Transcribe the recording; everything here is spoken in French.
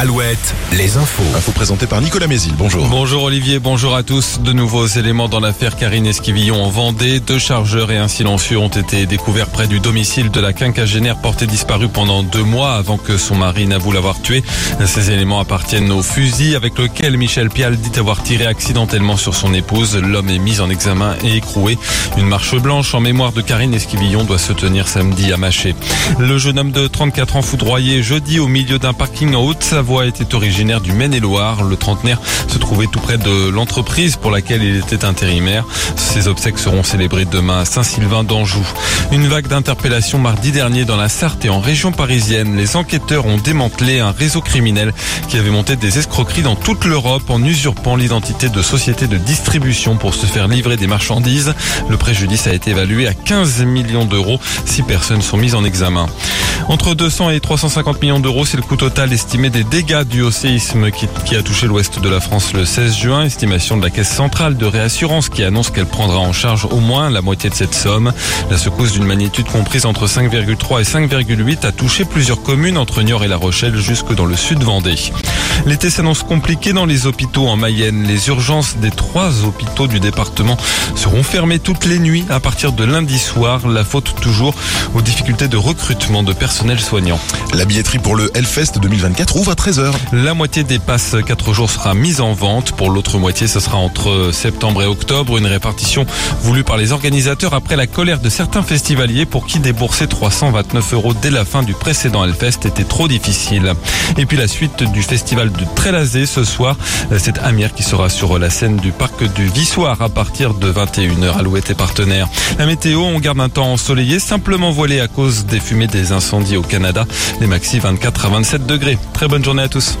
Alouette, les infos. Info présentée par Nicolas Mézil. Bonjour. Bonjour Olivier, bonjour à tous. De nouveaux éléments dans l'affaire Karine Esquivillon en Vendée. Deux chargeurs et un silencieux ont été découverts près du domicile de la quinquagénaire portée disparue pendant deux mois avant que son mari n'avoue l'avoir tuée. Ces éléments appartiennent au fusil avec lequel Michel Pial dit avoir tiré accidentellement sur son épouse. L'homme est mis en examen et écroué. Une marche blanche en mémoire de Karine Esquivillon doit se tenir samedi à Maché. Le jeune homme de 34 ans foudroyé jeudi au milieu d'un parking en Haute-Savoie était originaire du Maine-et-Loire. Le trentenaire se trouvait tout près de l'entreprise pour laquelle il était intérimaire. Ses obsèques seront célébrées demain à Saint-Sylvain d'Anjou. Une vague d'interpellations mardi dernier dans la Sarthe et en région parisienne. Les enquêteurs ont démantelé un réseau criminel qui avait monté des escroqueries dans toute l'Europe en usurpant l'identité de sociétés de distribution pour se faire livrer des marchandises. Le préjudice a été évalué à 15 millions d'euros. Six personnes sont mises en examen. Entre 200 et 350 millions d'euros, c'est le coût total estimé des dégâts dus au séisme qui, qui a touché l'ouest de la France le 16 juin. Estimation de la Caisse centrale de réassurance qui annonce qu'elle prendra en charge au moins la moitié de cette somme. La secousse d'une magnitude comprise entre 5,3 et 5,8 a touché plusieurs communes entre Niort et La Rochelle jusque dans le sud Vendée. L'été s'annonce compliqué dans les hôpitaux en Mayenne. Les urgences des trois hôpitaux du département seront fermées toutes les nuits à partir de lundi soir. La faute toujours aux difficultés de recrutement de personnel soignant. La billetterie pour le Hellfest 2024 ouvre à 13h. La moitié des passes 4 jours sera mise en vente. Pour l'autre moitié, ce sera entre septembre et octobre. Une répartition voulue par les organisateurs après la colère de certains festivaliers pour qui débourser 329 euros dès la fin du précédent Hellfest était trop difficile. Et puis la suite du festival Festival du Trélazé ce soir. C'est Amir qui sera sur la scène du parc du Vissoir à partir de 21h. Alouette et partenaires. La météo, on garde un temps ensoleillé, simplement voilé à cause des fumées des incendies au Canada. Les maxi 24 à 27 degrés. Très bonne journée à tous.